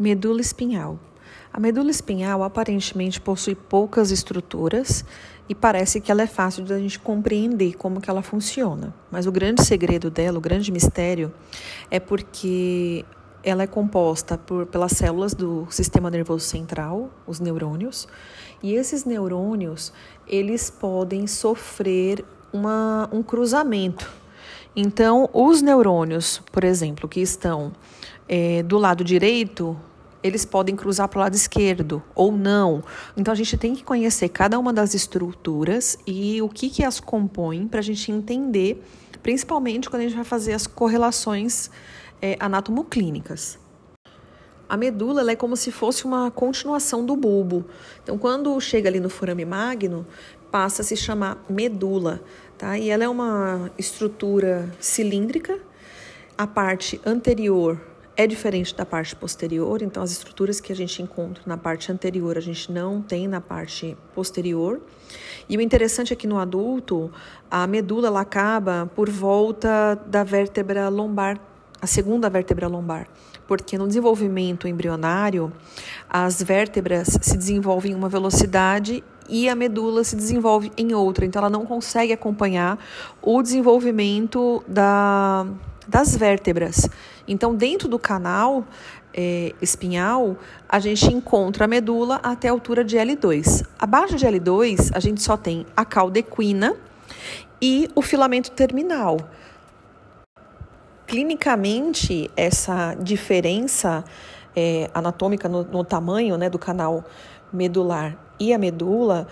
Medula espinhal. A medula espinhal aparentemente possui poucas estruturas e parece que ela é fácil de a gente compreender como que ela funciona. Mas o grande segredo dela, o grande mistério, é porque ela é composta por, pelas células do sistema nervoso central, os neurônios, e esses neurônios eles podem sofrer uma, um cruzamento. Então, os neurônios, por exemplo, que estão é, do lado direito eles podem cruzar para o lado esquerdo ou não. Então a gente tem que conhecer cada uma das estruturas e o que, que as compõem para a gente entender, principalmente quando a gente vai fazer as correlações é, anatomoclínicas. A medula é como se fosse uma continuação do bulbo. Então, quando chega ali no forame magno, passa a se chamar medula, tá? E ela é uma estrutura cilíndrica. A parte anterior é diferente da parte posterior, então as estruturas que a gente encontra na parte anterior a gente não tem na parte posterior. E o interessante é que no adulto a medula ela acaba por volta da vértebra lombar, a segunda vértebra lombar, porque no desenvolvimento embrionário as vértebras se desenvolvem em uma velocidade e a medula se desenvolve em outra, então ela não consegue acompanhar o desenvolvimento da das vértebras. Então, dentro do canal é, espinhal, a gente encontra a medula até a altura de L2. Abaixo de L2, a gente só tem a cauda equina e o filamento terminal. Clinicamente, essa diferença é, anatômica no, no, tamanho né, do canal medular e a medula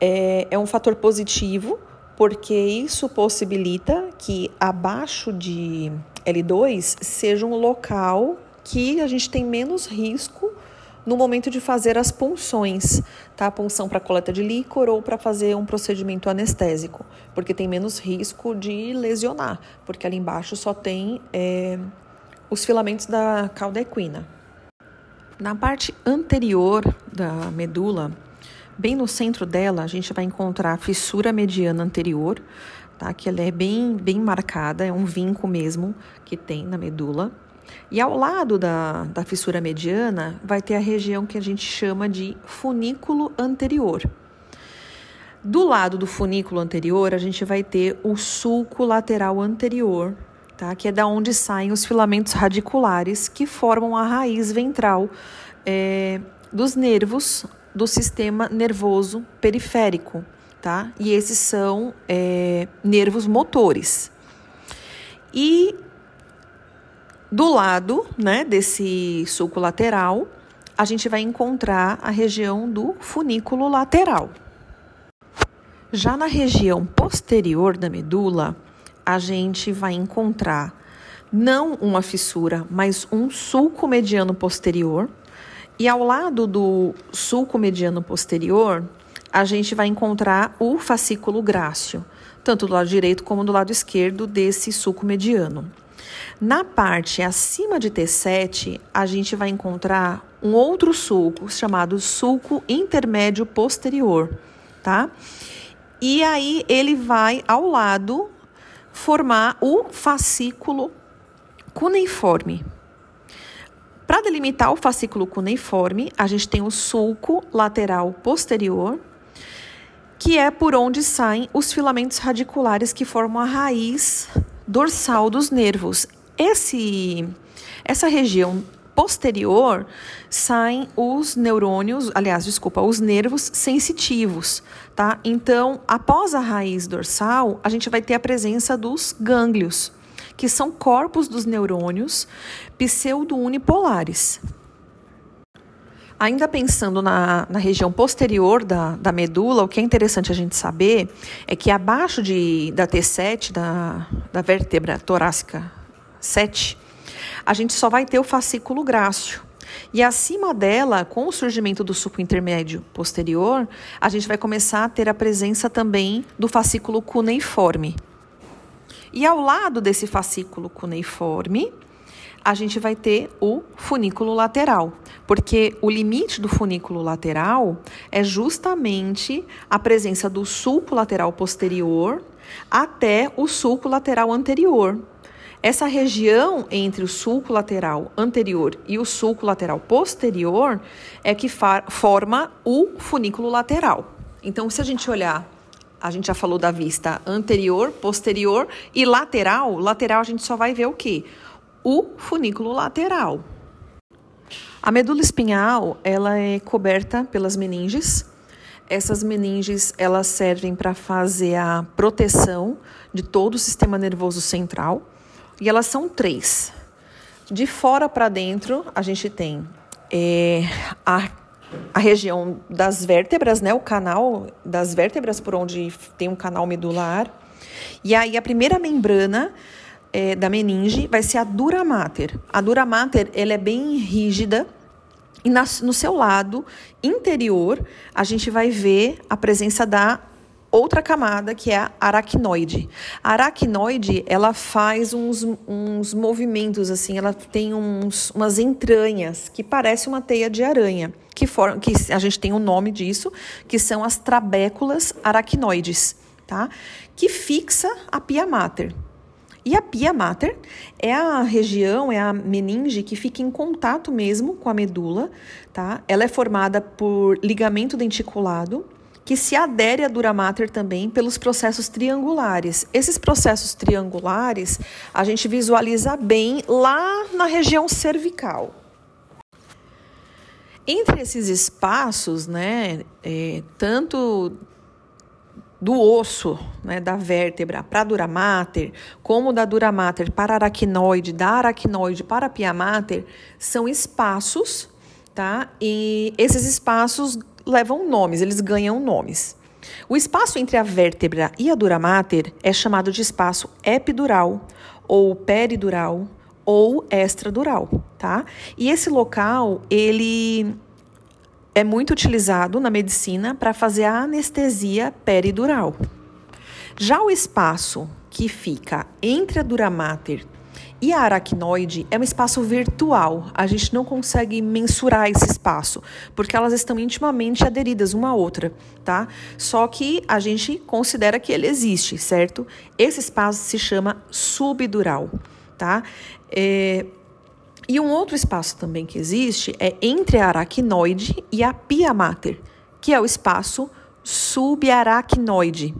é, é um fator positivo porque isso possibilita que abaixo de L2 seja um local que a gente tem menos risco no momento de fazer as punções, tá? Punção para coleta de líquor ou para fazer um procedimento anestésico, porque tem menos risco de lesionar, porque ali embaixo só tem é, os filamentos da cauda equina. Na parte anterior da medula, Bem no centro dela, a gente vai encontrar a fissura mediana anterior, tá? que ela é bem, bem marcada, é um vinco mesmo que tem na medula. E ao lado da, da fissura mediana, vai ter a região que a gente chama de funículo anterior. Do lado do funículo anterior, a gente vai ter o sulco lateral anterior, tá? que é da onde saem os filamentos radiculares que formam a raiz ventral é, dos nervos do sistema nervoso periférico, tá? E esses são é, nervos motores. E do lado, né, desse sulco lateral, a gente vai encontrar a região do funículo lateral. Já na região posterior da medula, a gente vai encontrar não uma fissura, mas um sulco mediano posterior, e ao lado do sulco mediano posterior, a gente vai encontrar o fascículo grácil, tanto do lado direito como do lado esquerdo desse sulco mediano. Na parte acima de T7, a gente vai encontrar um outro sulco chamado sulco intermédio posterior, tá? E aí ele vai ao lado formar o fascículo cuneiforme. Para delimitar o fascículo cuneiforme, a gente tem o sulco lateral posterior, que é por onde saem os filamentos radiculares que formam a raiz dorsal dos nervos. Esse, essa região posterior saem os neurônios, aliás, desculpa, os nervos sensitivos, tá? Então, após a raiz dorsal, a gente vai ter a presença dos gânglios que são corpos dos neurônios pseudo-unipolares. Ainda pensando na, na região posterior da, da medula, o que é interessante a gente saber é que abaixo de, da T7, da, da vértebra torácica 7, a gente só vai ter o fascículo grácil. E acima dela, com o surgimento do suco intermédio posterior, a gente vai começar a ter a presença também do fascículo cuneiforme. E ao lado desse fascículo cuneiforme, a gente vai ter o funículo lateral, porque o limite do funículo lateral é justamente a presença do sulco lateral posterior até o sulco lateral anterior. Essa região entre o sulco lateral anterior e o sulco lateral posterior é que forma o funículo lateral. Então, se a gente olhar, a gente já falou da vista anterior, posterior e lateral. Lateral a gente só vai ver o quê? O funículo lateral. A medula espinhal, ela é coberta pelas meninges. Essas meninges, elas servem para fazer a proteção de todo o sistema nervoso central. E elas são três. De fora para dentro, a gente tem é, a, a região das vértebras, né? O canal das vértebras, por onde tem um canal medular. E aí, a primeira membrana é, da meninge vai ser a dura mater. A dura mater, ela é bem rígida. E na, no seu lado interior, a gente vai ver a presença da outra camada que é a aracnoide. A aracnoide, ela faz uns, uns movimentos assim, ela tem uns, umas entranhas que parece uma teia de aranha, que, for, que a gente tem o um nome disso, que são as trabéculas aracnoides, tá? Que fixa a pia mater. E a pia mater é a região, é a meninge que fica em contato mesmo com a medula, tá? Ela é formada por ligamento denticulado, que se adere à dura mater também pelos processos triangulares. Esses processos triangulares a gente visualiza bem lá na região cervical. Entre esses espaços, né, é, tanto do osso, né, da vértebra para a dura mater, como da dura mater para a aracnoide, da aracnoide para a pia mater, são espaços, tá? E esses espaços levam nomes, eles ganham nomes. O espaço entre a vértebra e a dura mater é chamado de espaço epidural ou peridural ou extradural, tá? E esse local, ele é muito utilizado na medicina para fazer a anestesia peridural. Já o espaço que fica entre a dura mater e a aracnoide é um espaço virtual. A gente não consegue mensurar esse espaço, porque elas estão intimamente aderidas uma à outra, tá? Só que a gente considera que ele existe, certo? Esse espaço se chama subdural, tá? É... E um outro espaço também que existe é entre a aracnoide e a pia mater, que é o espaço subaracnoide.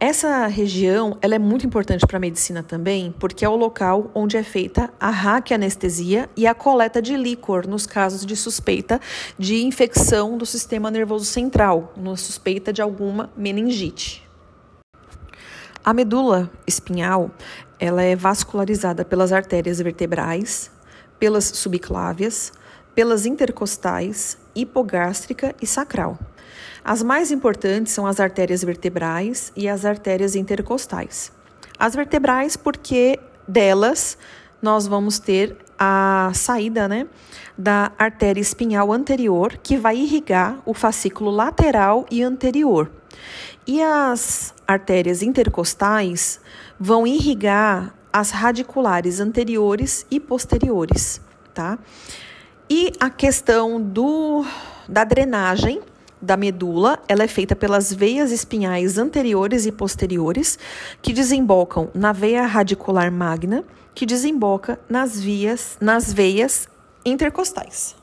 Essa região ela é muito importante para a medicina também, porque é o local onde é feita a raquianestesia e a coleta de líquor nos casos de suspeita de infecção do sistema nervoso central, no suspeita de alguma meningite. A medula espinhal ela é vascularizada pelas artérias vertebrais, pelas subclávias, pelas intercostais, hipogástrica e sacral. As mais importantes são as artérias vertebrais e as artérias intercostais. As vertebrais, porque delas nós vamos ter a saída né, da artéria espinhal anterior, que vai irrigar o fascículo lateral e anterior. E as artérias intercostais vão irrigar as radiculares anteriores e posteriores, tá? E a questão do, da drenagem da medula, ela é feita pelas veias espinhais anteriores e posteriores, que desembocam na veia radicular magna, que desemboca nas vias, nas veias intercostais.